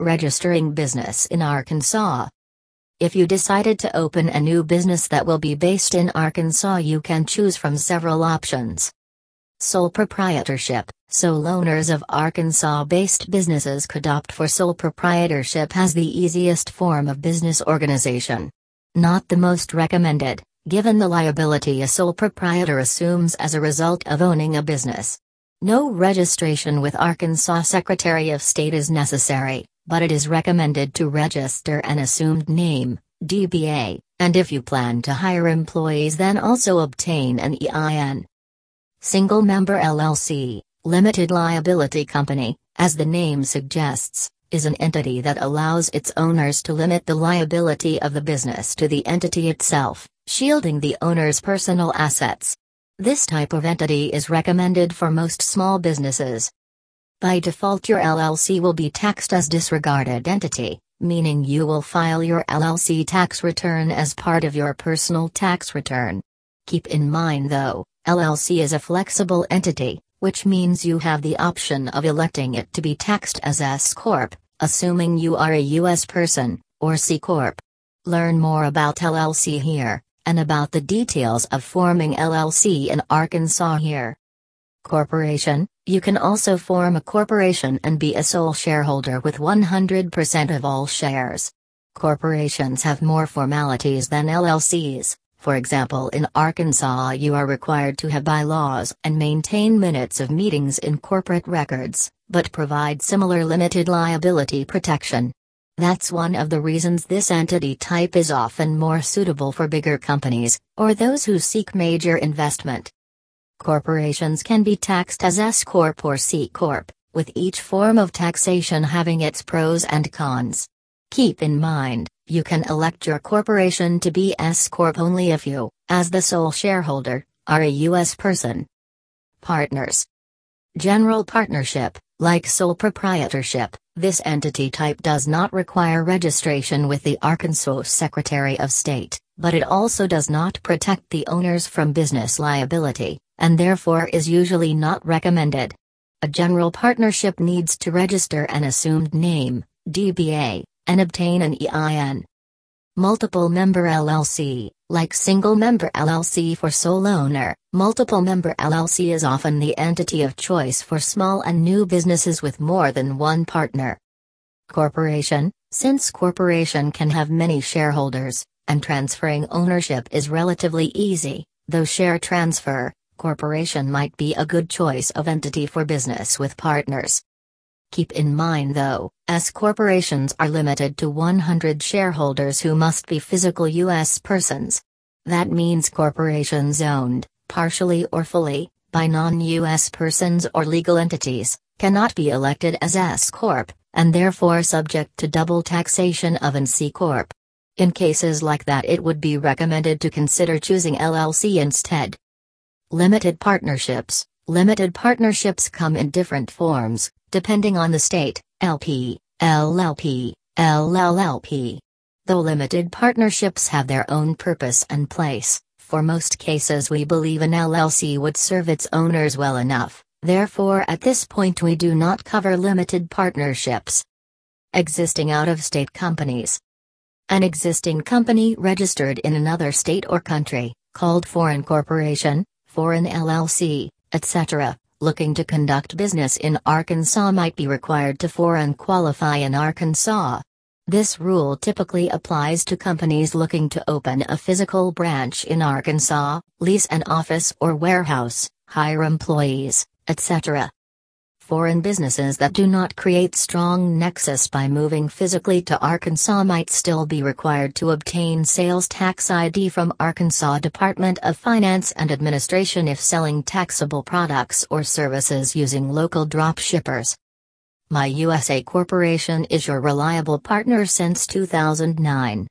Registering business in Arkansas. If you decided to open a new business that will be based in Arkansas, you can choose from several options. Sole proprietorship Sole owners of Arkansas based businesses could opt for sole proprietorship as the easiest form of business organization. Not the most recommended, given the liability a sole proprietor assumes as a result of owning a business. No registration with Arkansas Secretary of State is necessary, but it is recommended to register an assumed name, DBA, and if you plan to hire employees, then also obtain an EIN. Single Member LLC, Limited Liability Company, as the name suggests, is an entity that allows its owners to limit the liability of the business to the entity itself, shielding the owner's personal assets. This type of entity is recommended for most small businesses. By default, your LLC will be taxed as disregarded entity, meaning you will file your LLC tax return as part of your personal tax return. Keep in mind though, LLC is a flexible entity, which means you have the option of electing it to be taxed as S Corp, assuming you are a U.S. person, or C Corp. Learn more about LLC here and about the details of forming LLC in Arkansas here. Corporation You can also form a corporation and be a sole shareholder with 100% of all shares. Corporations have more formalities than LLCs. For example, in Arkansas, you are required to have bylaws and maintain minutes of meetings in corporate records, but provide similar limited liability protection. That's one of the reasons this entity type is often more suitable for bigger companies, or those who seek major investment. Corporations can be taxed as S Corp or C Corp, with each form of taxation having its pros and cons. Keep in mind, you can elect your corporation to be S Corp only if you, as the sole shareholder, are a U.S. person. Partners General partnership, like sole proprietorship, this entity type does not require registration with the Arkansas Secretary of State, but it also does not protect the owners from business liability, and therefore is usually not recommended. A general partnership needs to register an assumed name, DBA, and obtain an EIN. Multiple member LLC, like single member LLC for sole owner, multiple member LLC is often the entity of choice for small and new businesses with more than one partner. Corporation, since corporation can have many shareholders, and transferring ownership is relatively easy, though share transfer, corporation might be a good choice of entity for business with partners. Keep in mind though, S corporations are limited to 100 shareholders who must be physical U.S. persons. That means corporations owned, partially or fully, by non-U.S. persons or legal entities, cannot be elected as S Corp, and therefore subject to double taxation of an C Corp. In cases like that it would be recommended to consider choosing LLC instead. Limited partnerships Limited partnerships come in different forms, depending on the state, LP, LLP, LLLP. Though limited partnerships have their own purpose and place, for most cases we believe an LLC would serve its owners well enough, therefore at this point we do not cover limited partnerships. Existing out-of-state companies. An existing company registered in another state or country, called foreign corporation, foreign LLC, etc., looking to conduct business in Arkansas might be required to foreign qualify in Arkansas. This rule typically applies to companies looking to open a physical branch in Arkansas, lease an office or warehouse, hire employees, etc foreign businesses that do not create strong nexus by moving physically to Arkansas might still be required to obtain sales tax ID from Arkansas Department of Finance and Administration if selling taxable products or services using local drop shippers. My USA Corporation is your reliable partner since 2009.